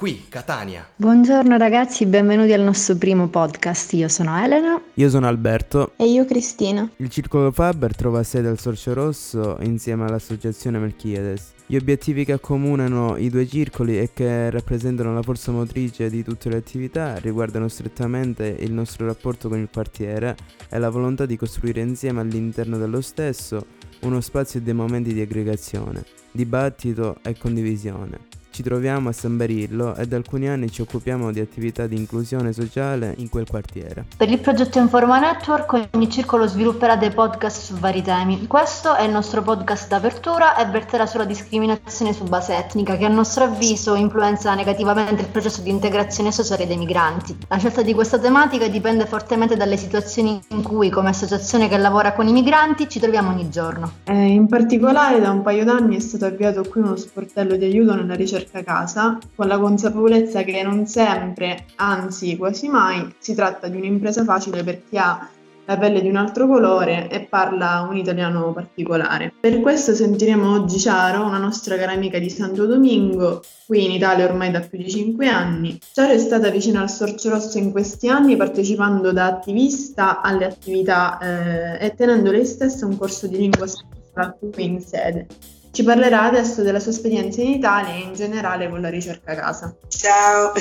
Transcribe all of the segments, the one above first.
Qui, Catania. Buongiorno ragazzi, benvenuti al nostro primo podcast. Io sono Elena. Io sono Alberto. E io Cristina. Il Circolo Faber trova sede al Sorcio Rosso insieme all'Associazione Melchiades. Gli obiettivi che accomunano i due circoli e che rappresentano la forza motrice di tutte le attività riguardano strettamente il nostro rapporto con il quartiere e la volontà di costruire insieme all'interno dello stesso uno spazio e dei momenti di aggregazione, dibattito e condivisione. Ci troviamo a San Berillo e da alcuni anni ci occupiamo di attività di inclusione sociale in quel quartiere. Per il progetto Informa Network ogni circolo svilupperà dei podcast su vari temi. Questo è il nostro podcast d'apertura e verterà sulla discriminazione su base etnica che a nostro avviso influenza negativamente il processo di integrazione sociale dei migranti. La scelta di questa tematica dipende fortemente dalle situazioni in cui come associazione che lavora con i migranti ci troviamo ogni giorno. Eh, in particolare da un paio d'anni è stato avviato qui uno sportello di aiuto nella ricerca cerca casa, con la consapevolezza che non sempre, anzi quasi mai, si tratta di un'impresa facile per chi ha la pelle di un altro colore e parla un italiano particolare. Per questo sentiremo oggi Ciaro, una nostra cara amica di Santo Domingo, qui in Italia ormai da più di 5 anni. Ciaro è stata vicina al Sorcio Rosso in questi anni partecipando da attivista alle attività eh, e tenendo lei stessa un corso di lingua spagnola qui in sede. Ci parlerà adesso della sua esperienza in Italia e in generale con la ricerca a casa. Ciao!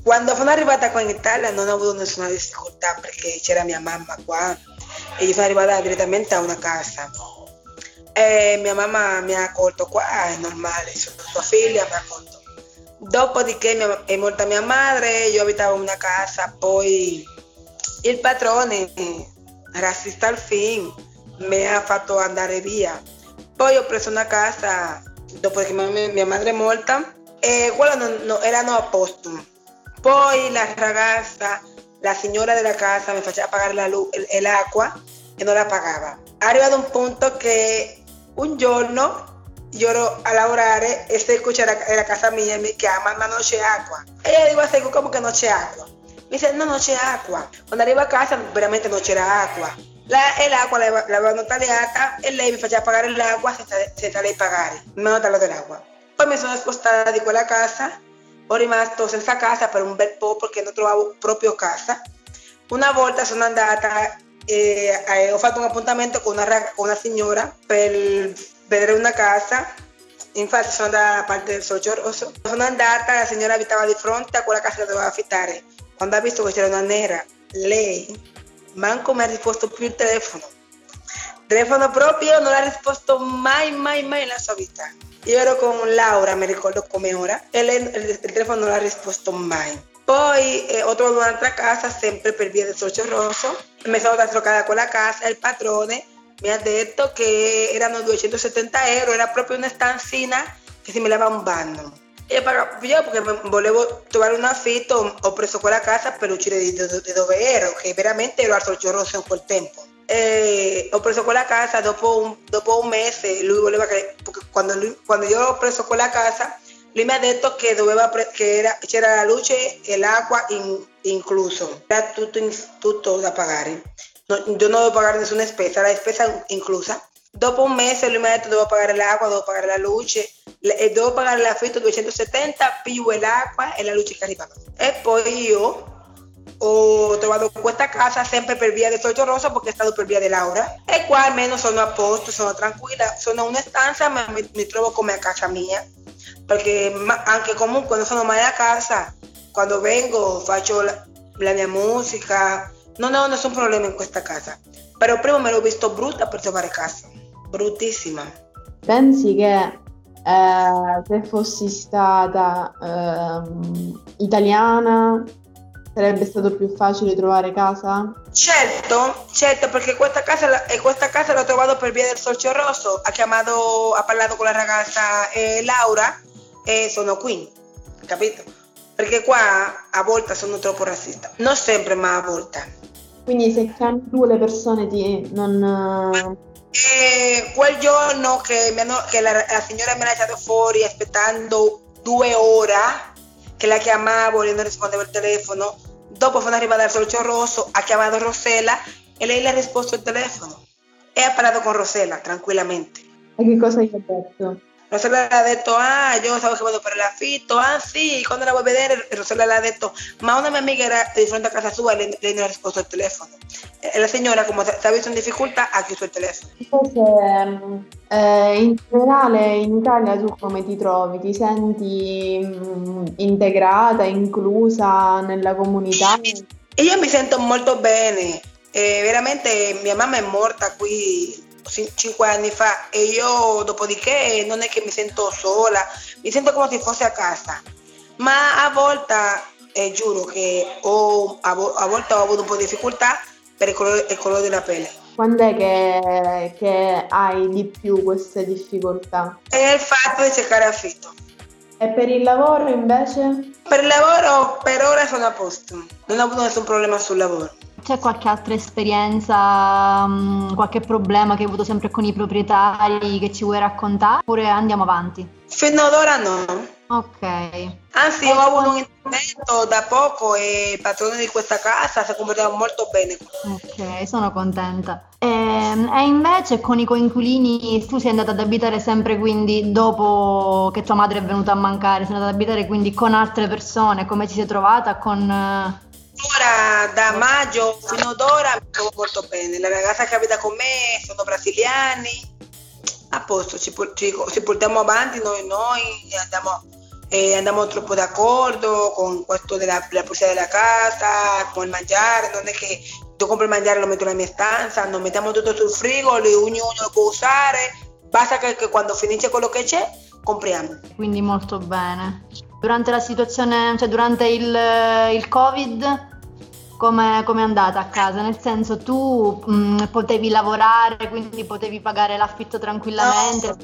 Quando sono arrivata qua in Italia non ho avuto nessuna difficoltà perché c'era mia mamma qua e io sono arrivata direttamente a una casa. E mia mamma mi ha accolto qua, è normale, sono sua figlia, mi ha accolto. Dopodiché è morta mia madre, io abitavo in una casa, poi il padrone, razzista al fin, mi ha fatto andare via poi ho preso una casa dopo che mia, mia madre è morta e quella non, no, erano a posto. Poi la ragazza, la signora della casa mi faceva pagare la luz, l'acqua e non la pagava. È arrivato un punto che un giorno io ero a lavorare e Seco c'era nella casa mia e mi chiama ma non c'è acqua. E io dico a Seco come che non c'è acqua? Mi dice no non c'è acqua. Quando arrivo a casa veramente non c'era acqua. La, e l'acqua l'avevano tagliata e lei mi faceva pagare l'acqua senza, senza lei pagare, mi hanno tagliato l'acqua. Poi mi sono spostata di quella casa, ho rimasto senza casa per un bel po' perché non trovavo proprio casa. Una volta sono andata e eh, un appuntamento con una, con una signora per vedere una casa infatti sono andata dalla parte del socio rosso. Sono andata, la signora abitava di fronte a quella casa che doveva affittare. Quando ha visto che c'era una nera, lei manco mi ha risposto più telefono. Telefono proprio non ha risposto mai, mai, mai nella sua vita. Io ero con Laura, mi ricordo come ora, e lei il, telefono non ha risposto mai. Poi eh, ho trovato un'altra casa, sempre per via del socio rosso. Mi sono trasferita a quella casa, il padrone mi ha detto che erano 270 euro, era proprio una stanzina che si lava un bagno. E io perché volevo trovare un affitto, ho preso quella casa per uscire di, di dove ero, che veramente ero al Sorcio Rosso in quel tempo. E ho preso quella casa dopo un, dopo un mese, lui voleva che, quando, lui, quando, io ho preso quella casa, lui mi ha detto che, doveva, che era, la luce e l'acqua in, incluso, era tutto, in, tutto da pagare. No, io non devo pagare nessuna spesa, la spesa inclusa. Dopo un mese lui mi ha detto devo pagare l'acqua, devo pagare la luce, e devo pagare l'affitto 270 più l'acqua e la luce che arrivava. E poi io ho trovato questa casa sempre per via del Sorcio Rosso perché è stato per via di Laura. E qua almeno sono a posto, sono tranquilla, sono una stanza ma mi, mi, trovo come a casa mia perché anche comunque non sono mai a casa, quando vengo faccio la, la mia musica, non ho nessun problema in questa casa, però prima me l'ho visto brutta per trovare casa, bruttissima. Pensi che eh, se fossi stata eh, italiana sarebbe stato più facile trovare casa? Certo, certo, perché questa casa, eh, questa casa l'ho trovato per via del Sorcio Rosso, ha chiamato, ha parlato con la ragazza eh, Laura e sono qui, capito? Perché qua a volte sono troppo razzista, non sempre ma a volte. Quindi se chiami tu le persone ti non... E quel giorno che, hanno, che la, la, signora mi ha lasciato fuori aspettando due ore, che la chiamavo e non rispondeva il telefono, dopo sono arrivata al Sorcio Rosso, ha chiamato Rossella e lei le ha risposto il telefono. e ha parlato con Rosella tranquillamente. E che cosa gli ha detto? Rosella le ha detto, ah, io stavo che vado per l'affitto, ah sì, quando la vuoi vedere, Rosella le ha detto, ma una mia amica era di fronte a casa sua e lei, lei non ha risposto al telefono. E la signora, come visto in difficoltà, ha chiuso il telefono. Invece, eh, in generale in Italia tu come ti trovi? Ti senti mm, integrata, inclusa nella comunità? Io mi sento molto bene, eh, veramente mia mamma è morta qui cinque anni fa e io dopodiché non è che mi sento sola, mi sento come se fosse a casa, ma a volte eh, giuro che ho, a, a, volte ho avuto un po' di difficoltà per il colore, il colore della pelle. Quando è che, che, hai di più queste difficoltà? È il fatto di cercare affitto. E per il lavoro invece? Per il lavoro per ora sono a posto, non ho avuto nessun problema sul lavoro. C'è qualche altra esperienza, mm, qualche problema che hai avuto sempre con i proprietari che ci vuoi raccontare? Oppure andiamo avanti? Fino ad ora no. Ok. Anzi, ho avuto un intervento da poco e il padrone di questa casa si è comportato molto bene. Ok, sono contenta. E, ehm, e, invece con i coinquilini tu sei andata ad abitare sempre quindi dopo che tua madre è venuta a mancare, sei andata ad abitare quindi con altre persone, come ti sei trovata con Ora da maggio fino ad ora mi trovo molto bene. La ragazza che abita con me sono brasiliani. A posto, ci, ci, ci portiamo avanti noi, noi e andiamo, e andiamo troppo d'accordo con questo della, della pulizia della casa, con il mangiare. Non è che io compro il mangiare e lo metto nella mia stanza, non mettiamo tutto sul frigo, ognuno può usare. Basta che, che quando finisce quello che c'è, compriamo. Quindi molto bene. Durante la situazione, cioè durante il, il Covid, come è andata a casa? Nel senso tu mh, mm, potevi lavorare, quindi potevi pagare l'affitto tranquillamente? No,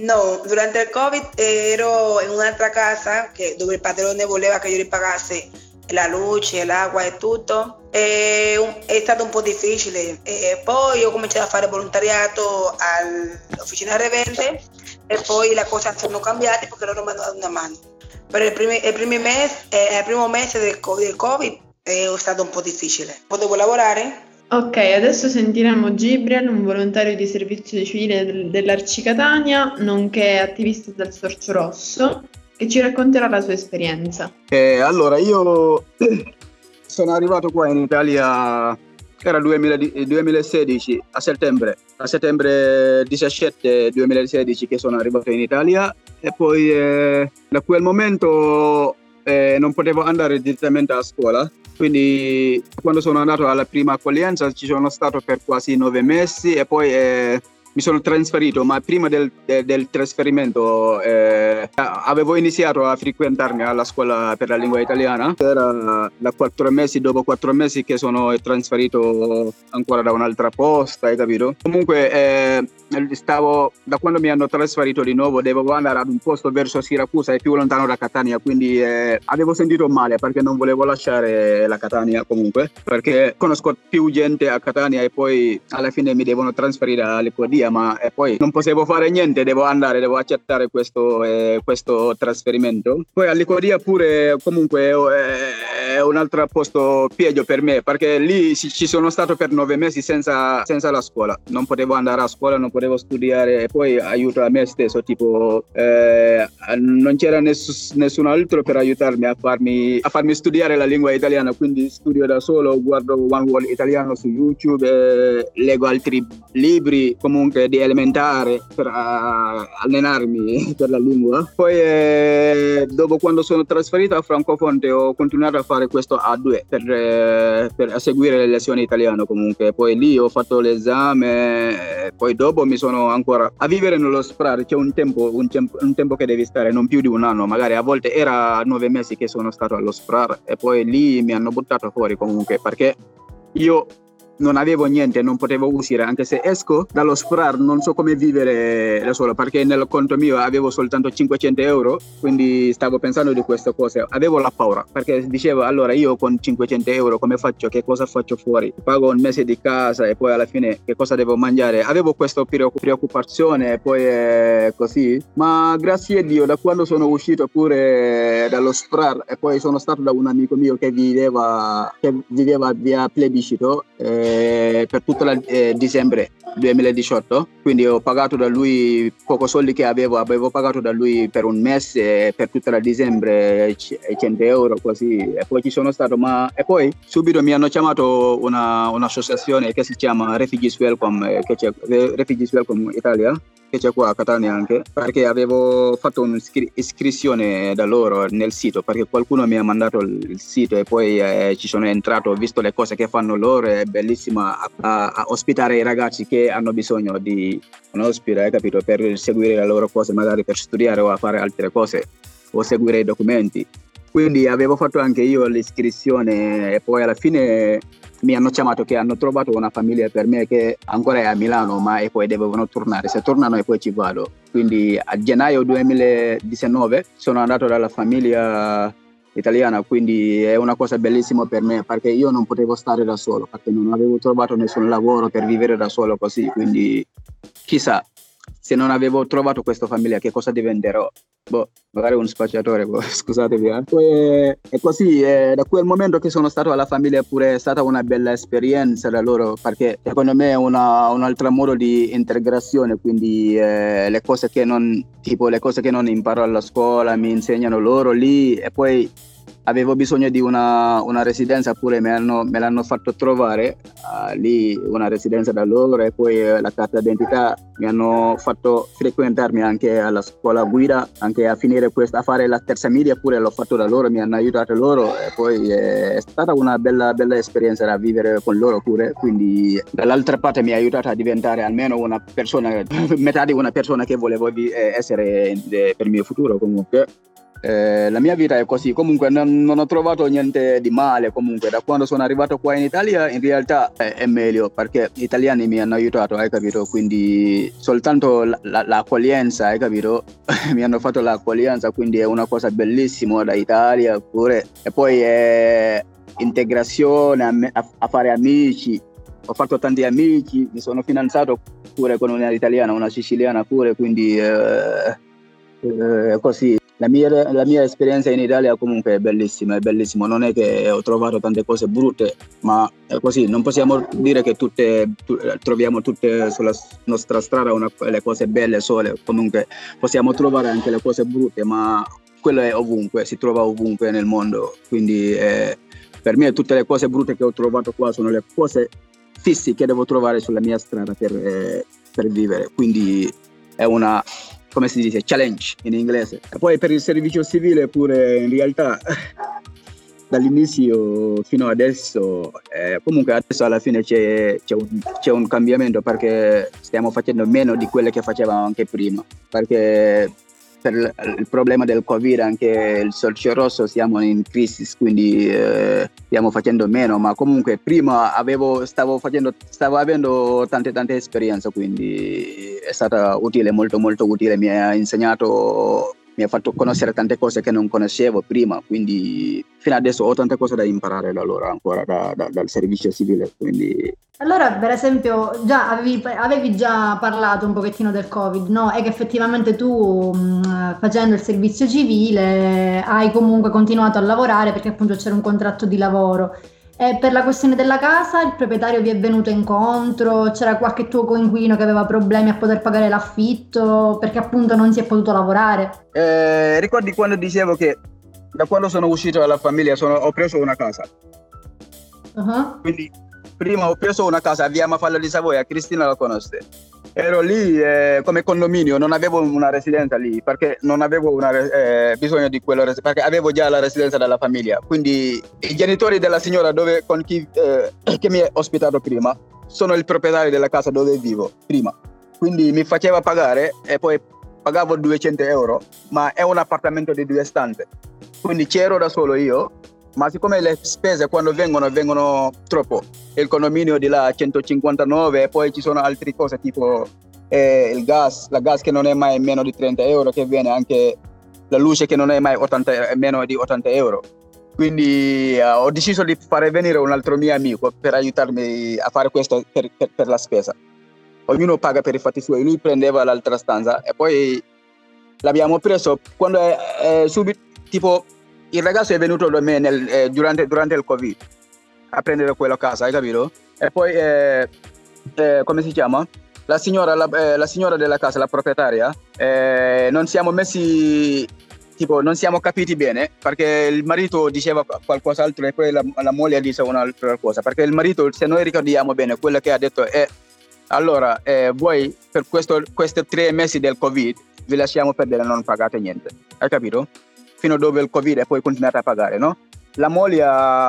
no, durante il Covid ero in un'altra casa che, dove il padrone voleva che io ripagasse la luce, l'acqua e tutto. E un, è stato un po' difficile. E poi ho cominciato a fare volontariato all'officina Revente e poi le cose sono cambiate perché loro mi hanno dato una mano per il, primi, il, primi mese, eh, il primo mese del, del Covid è stato un po' difficile. Potevo lavorare? Ok, adesso sentiremo Gibriel, un volontario di servizio civile dell'Arci Catania, nonché attivista del Sorcio Rosso, che ci racconterà la sua esperienza. Eh, allora, io sono arrivato qua in Italia era 2016 a settembre, a settembre 17 2016 che sono arrivato in Italia e poi eh, da quel momento eh, non potevo andare direttamente a scuola. Quindi quando sono andato alla prima accoglienza ci sono stato per quasi nove mesi e poi eh, mi sono trasferito, ma prima del, del trasferimento eh, avevo iniziato a frequentarmi alla scuola per la lingua italiana. Era da quattro mesi, dopo quattro mesi che sono trasferito ancora da un'altra posta, hai capito? Comunque eh, stavo, da quando mi hanno trasferito di nuovo dovevo andare ad un posto verso Siracusa, è più lontano da Catania, quindi eh, avevo sentito male perché non volevo lasciare la Catania comunque, perché conosco più gente a Catania e poi alla fine mi devono trasferire a Licodia via, ma poi non potevo fare niente, devo andare, devo accettare questo, eh, questo trasferimento. Poi a Licodia pure comunque eh, è un altro posto peggio per me, perché lì ci sono stato per nove mesi senza, senza la scuola, non potevo andare a scuola, non potevo studiare e poi aiuto a me stesso, tipo eh, non c'era ness- nessun altro per aiutarmi a farmi, a farmi studiare la lingua italiana, quindi studio da solo, guardo One Wall italiano su YouTube, eh, leggo altri libri, comunque comunque di elementare per allenarmi per la lingua. Poi eh, dopo quando sono trasferito a Francofonte ho continuato a fare questo A2 per, eh, per seguire le lezioni italiane comunque. Poi lì ho fatto l'esame, poi dopo mi sono ancora a vivere nello SPRAR, c'è un tempo, un, tempo, un tempo che devi stare, non più di un anno, magari a volte era nove mesi che sono stato allo SPRAR e poi lì mi hanno buttato fuori comunque perché io non avevo niente, non potevo uscire, anche se esco dallo SPRAR non so come vivere da solo, perché nel conto mio avevo soltanto 500 euro, quindi stavo pensando di queste cose, avevo la paura, perché dicevo allora io con 500 euro come faccio, che cosa faccio fuori, pago un mese di casa e poi alla fine che cosa devo mangiare, avevo questa preoccupazione poi è così, ma grazie a Dio da quando sono uscito pure dallo SPRAR e poi sono stato da un amico mio che viveva, che viveva via plebiscito, eh, eh, per tutto il eh, dicembre 2018, quindi ho pagato da lui poco soldi che avevo, avevo pagato da lui per un mese, per tutto il dicembre 100 euro così, e poi ci sono stato, ma e poi subito mi hanno chiamato una, un'associazione che si chiama Refugees Welcome, eh, che c'è Refugees Welcome Italia, qua a Catania anche, perché avevo fatto un'iscrizione da loro nel sito, perché qualcuno mi ha mandato il sito e poi eh, ci sono entrato, ho visto le cose che fanno loro, è bellissimo a, a, a ospitare i ragazzi che hanno bisogno di un ospite, hai capito, per seguire le loro cose, magari per studiare o a fare altre cose o seguire i documenti. Quindi avevo fatto anche io l'iscrizione e poi alla fine mi hanno chiamato che hanno trovato una famiglia per me che ancora è a Milano ma e poi devono tornare, se tornano e poi ci vado. Quindi a gennaio 2019 sono andato dalla famiglia italiana, quindi è una cosa bellissima per me perché io non potevo stare da solo, perché non avevo trovato nessun lavoro per vivere da solo così, quindi chissà se non avevo trovato questa famiglia che cosa diventerò boh, magari un spacciatore, boh, scusatevi. Eh. Poi è così, è da quel momento che sono stato alla famiglia pure è stata una bella esperienza da loro, perché secondo me è una, un altro modo di integrazione, quindi eh, le cose che non, tipo le cose che non imparo alla scuola mi insegnano loro lì e poi avevo bisogno di una, una residenza pure me, hanno, me, l'hanno fatto trovare uh, lì una residenza da loro e poi uh, la carta d'identità. Mi hanno fatto frequentarmi anche alla scuola guida anche a finire questa a fare la terza media pure l'ho fatto da loro mi hanno aiutato loro e poi eh, è stata una bella, bella esperienza da vivere con loro pure quindi dall'altra parte mi ha aiutato a diventare almeno una persona metà di una persona che volevo essere eh, per il mio futuro comunque eh, la mia vita è così, comunque non, non, ho trovato niente di male, comunque da quando sono arrivato qua in Italia in realtà è, è meglio perché gli italiani mi hanno aiutato, hai capito? Quindi soltanto la, la, l'accoglienza, hai capito? mi hanno fatto l'accoglienza, quindi è una cosa bellissima da Italia pure. E poi è integrazione, a, a fare amici, ho fatto tanti amici, mi sono fidanzato pure con una italiana, una siciliana pure, quindi eh, eh, così la mia, la mia, esperienza in Italia comunque è bellissima, è bellissima, non è che ho trovato tante cose brutte, ma è così, non possiamo dire che tutte, tu, troviamo tutte sulla nostra strada una, le cose belle sole, comunque possiamo trovare anche le cose brutte, ma quello è ovunque, si trova ovunque nel mondo, quindi eh, per me tutte le cose brutte che ho trovato qua sono le cose fisse che devo trovare sulla mia strada per, eh, per vivere, quindi è una come si dice, challenge in inglese. E poi per il servizio civile pure in realtà dall'inizio fino adesso, eh, comunque adesso alla fine c'è, c'è, un, c'è, un, cambiamento perché stiamo facendo meno di quelle che facevamo anche prima, perché per il problema del Covid anche il Sorcio Rosso siamo in crisi, quindi eh, stiamo facendo meno, ma comunque prima avevo, stavo, facendo, stavo avendo tante tante esperienze, quindi è stata utile, molto molto utile, mi ha insegnato mi ha fatto conoscere tante cose che non conoscevo prima, quindi fino adesso ho tante cose da imparare da loro ancora da, da, dal servizio civile. Quindi... Allora, per esempio, già avevi, avevi, già parlato un pochettino del Covid, no? E che effettivamente tu mh, facendo il servizio civile hai comunque continuato a lavorare perché appunto c'era un contratto di lavoro. E per la questione della casa il proprietario vi è venuto incontro? C'era qualche tuo coinquilino che aveva problemi a poter pagare l'affitto perché appunto non si è potuto lavorare? Eh, ricordi quando dicevo che da quando sono uscito dalla famiglia sono, ho preso una casa. Uh-huh. Quindi prima ho preso una casa a via Mafalda di Savoia, Cristina la conosce ero lì eh, come condominio, non avevo una residenza lì perché non avevo una, eh, bisogno di quello, perché avevo già la residenza della famiglia. Quindi i genitori della signora dove, con chi, eh, che mi ha ospitato prima sono il proprietario della casa dove vivo prima. Quindi mi faceva pagare e poi pagavo 200 euro, ma è un appartamento di due stanze. Quindi c'ero da solo io ma siccome le spese quando vengono vengono troppo, il condominio di là 159 e poi ci sono altre cose tipo eh, il gas, la gas che non è mai meno di 30 euro che viene anche la luce che non è mai 80, meno di 80 euro. Quindi uh, ho deciso di fare venire un altro mio amico per aiutarmi a fare questo per, per, per la spesa. Ognuno paga per i fatti suoi, lui prendeva l'altra stanza e poi l'abbiamo preso quando è, è subito, tipo il ragazzo è venuto da me nel, eh, durante, durante, il Covid a prendere quella casa, hai capito? E poi, eh, eh, come si chiama? La signora, la, eh, la signora della casa, la proprietaria, eh, non siamo messi tipo non siamo capiti bene perché il marito diceva qualcos'altro e poi la, la moglie diceva un'altra cosa perché il marito se noi ricordiamo bene quello che ha detto è allora eh, voi per questo, questi tre mesi del covid vi lasciamo perdere non pagate niente hai capito? Fino dove il covid e poi continuate a pagare no? la moglie,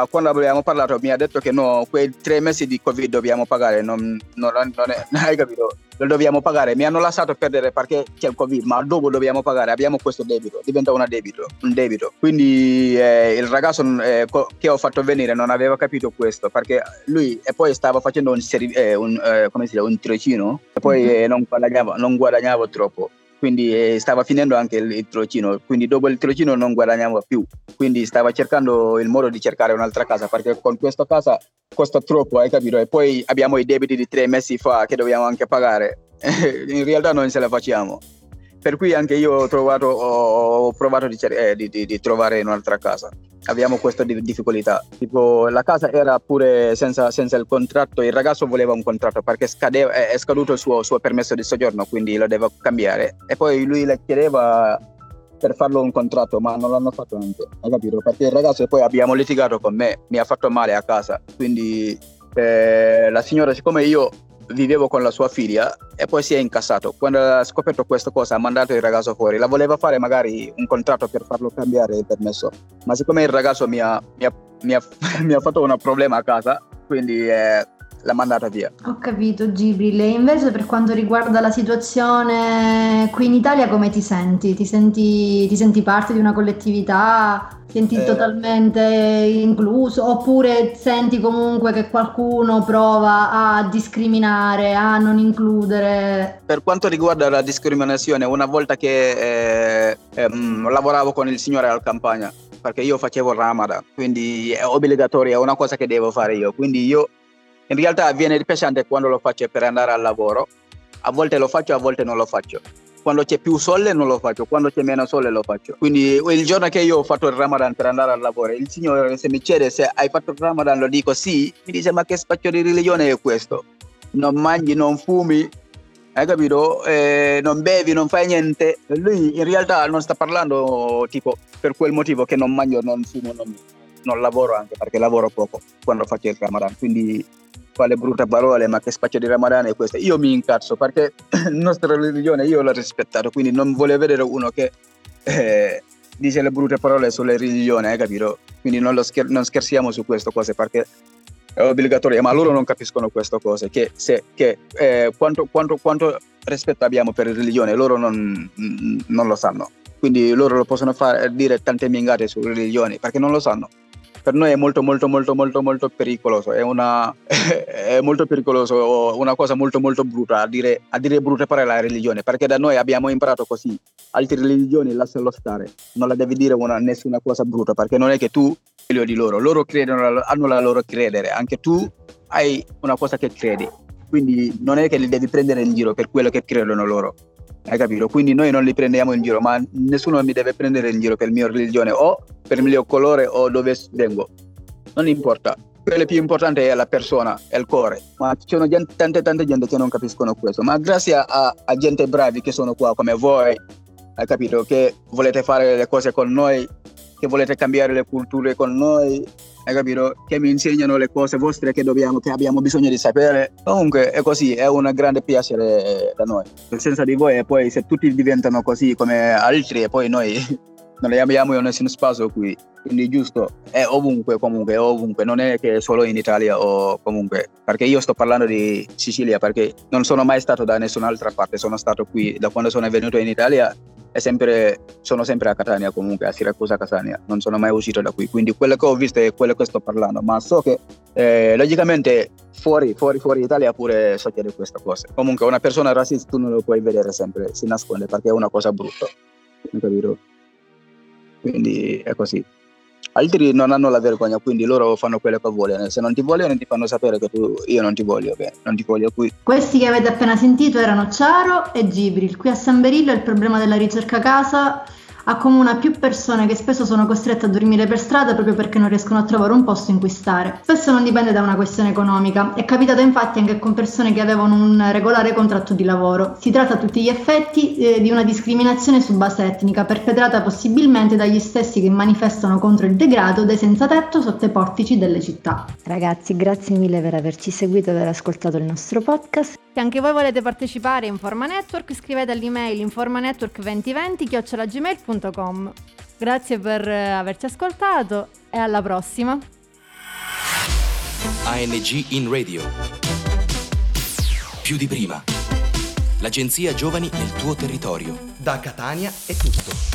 quando abbiamo parlato, mi ha detto che no, quei tre mesi di Covid dobbiamo pagare, non, non, non è, hai capito? Lo dobbiamo pagare. Mi hanno lasciato perdere perché c'è il Covid, ma dopo dobbiamo pagare, abbiamo questo debito, diventa un debito. Un debito. Quindi eh, il ragazzo eh, che ho fatto venire non aveva capito questo, perché lui e poi stava facendo un, eh, un, eh, come si dice, un tirocino e poi mm-hmm. non, guadagnava, non guadagnava troppo quindi eh, stava finendo anche il, il tirocino, quindi dopo il tirocino non guadagnava più, quindi stava cercando il modo di cercare un'altra casa perché con questa casa costa troppo, hai capito? E poi abbiamo i debiti di tre mesi fa che dobbiamo anche pagare, in realtà non ce la facciamo. Per cui anche io ho, trovato, ho provato di, eh, di, di, di trovare un'altra casa abbiamo questa difficoltà. Tipo, la casa era pure senza, senza, il contratto, il ragazzo voleva un contratto perché scadeva, è scaduto il suo, suo, permesso di soggiorno, quindi lo deve cambiare. E poi lui le chiedeva per farlo un contratto, ma non l'hanno fatto neanche, hai capito? Perché il ragazzo poi abbiamo litigato con me, mi ha fatto male a casa, quindi eh, la signora, siccome io vivevo con la sua figlia e poi si è incassato. Quando ha scoperto questa cosa ha mandato il ragazzo fuori. La voleva fare magari un contratto per farlo cambiare il permesso, ma siccome il ragazzo mi ha, mi ha, mi ha, mi ha fatto un problema a casa, quindi eh, l'ha mandata via. Ho capito Gibril, e invece per quanto riguarda la situazione qui in Italia come ti senti? Ti senti, ti senti parte di una collettività? Ti senti eh. totalmente incluso? Oppure senti comunque che qualcuno prova a discriminare, a non includere? Per quanto riguarda la discriminazione, una volta che eh, eh, lavoravo con il signore al campagna, perché io facevo il Ramadan, quindi è obbligatorio, è una cosa che devo fare io. Quindi io in realtà viene pesante quando lo faccio per andare al lavoro. A volte lo faccio, a volte non lo faccio. Quando c'è più sole non lo faccio, quando c'è meno sole lo faccio. Quindi il giorno che io ho fatto il Ramadan per andare al lavoro, il Signore se mi chiede se hai fatto il Ramadan, lo dico sì, mi dice ma che spaccio di religione è questo? Non mangi, non fumi, hai capito? Eh, non bevi, non fai niente. Lui in realtà non sta parlando tipo per quel motivo che non mangio, non fumo, non, non lavoro anche perché lavoro poco quando faccio il Ramadan. Quindi quale brutta parole, ma che spaccio di Ramadan è questo? Io mi incazzo perché la nostra religione io l'ho rispettato, quindi non voglio vedere uno che eh, dice le brutte parole sulle religioni, hai capito? Quindi non, scher- non, scherziamo su queste cose perché è obbligatorio, ma loro non capiscono queste cose, che, se, che eh, quanto, quanto, quanto, rispetto abbiamo per religione, loro non, non lo sanno. Quindi loro lo possono fare, dire tante mingate su religioni perché non lo sanno per noi è molto molto molto molto molto pericoloso, è, una, è molto pericoloso, una cosa molto molto brutta a dire, a dire brutte parole alla religione, perché da noi abbiamo imparato così, altre religioni lascialo stare, non la devi dire una, nessuna cosa brutta, perché non è che tu figlio di loro, loro credono, hanno la loro credere, anche tu hai una cosa che credi, quindi non è che li devi prendere in giro per quello che credono loro. Hai capito? Quindi noi non li prendiamo in giro, ma nessuno mi deve prendere in giro per la mia religione o per il mio colore o dove vengo. Non importa. Quello più importante è la persona, è il cuore. Ma ci sono gente, tante tante gente che non capiscono questo. Ma grazie a, a gente bravi che sono qua come voi, hai capito? Che volete fare le cose con noi, che volete cambiare le culture con noi, hai capito? Che mi insegnano le cose vostre che, dobbiamo, che abbiamo bisogno di sapere. Comunque è così, è un grande piacere da noi. Senza di voi, e poi se tutti diventano così come altri, e poi noi non abbiamo nessun spazio qui. Quindi giusto, è ovunque comunque, è ovunque, non è che solo in Italia o comunque, perché io sto parlando di Sicilia perché non sono mai stato da nessun'altra parte, sono stato qui da quando sono venuto in Italia sempre, sono sempre a Catania comunque, a Siracusa Catania, non sono mai uscito da qui, quindi quello che ho visto è quello che sto parlando, ma so che eh, logicamente fuori, fuori, fuori Italia pure succede questa cosa. Comunque una persona razzista tu non lo puoi vedere sempre, si nasconde perché è una cosa brutta, capito? Quindi è così altri non hanno la vergogna, quindi loro fanno quello che vogliono. Se non ti vogliono, ti fanno sapere che tu, io non ti voglio bene, non ti voglio qui. Questi che avete appena sentito erano Ciaro e Gibril. Qui a San Berillo il problema della ricerca casa accomuna più persone che spesso sono costrette a dormire per strada proprio perché non riescono a trovare un posto in cui stare. Spesso non dipende da una questione economica, è capitato infatti anche con persone che avevano un regolare contratto di lavoro. Si tratta a tutti gli effetti eh, di una discriminazione su base etnica, perpetrata possibilmente dagli stessi che manifestano contro il degrado dei senza tetto sotto i portici delle città. Ragazzi, grazie mille per averci seguito e aver ascoltato il nostro podcast. Se anche voi volete partecipare a Informa Network, scrivete all'email informanetwork2020-gmail.com. Grazie per eh, averci ascoltato e alla prossima. ANG in radio. Più di prima. L'agenzia Giovani nel tuo territorio. Da Catania è tutto.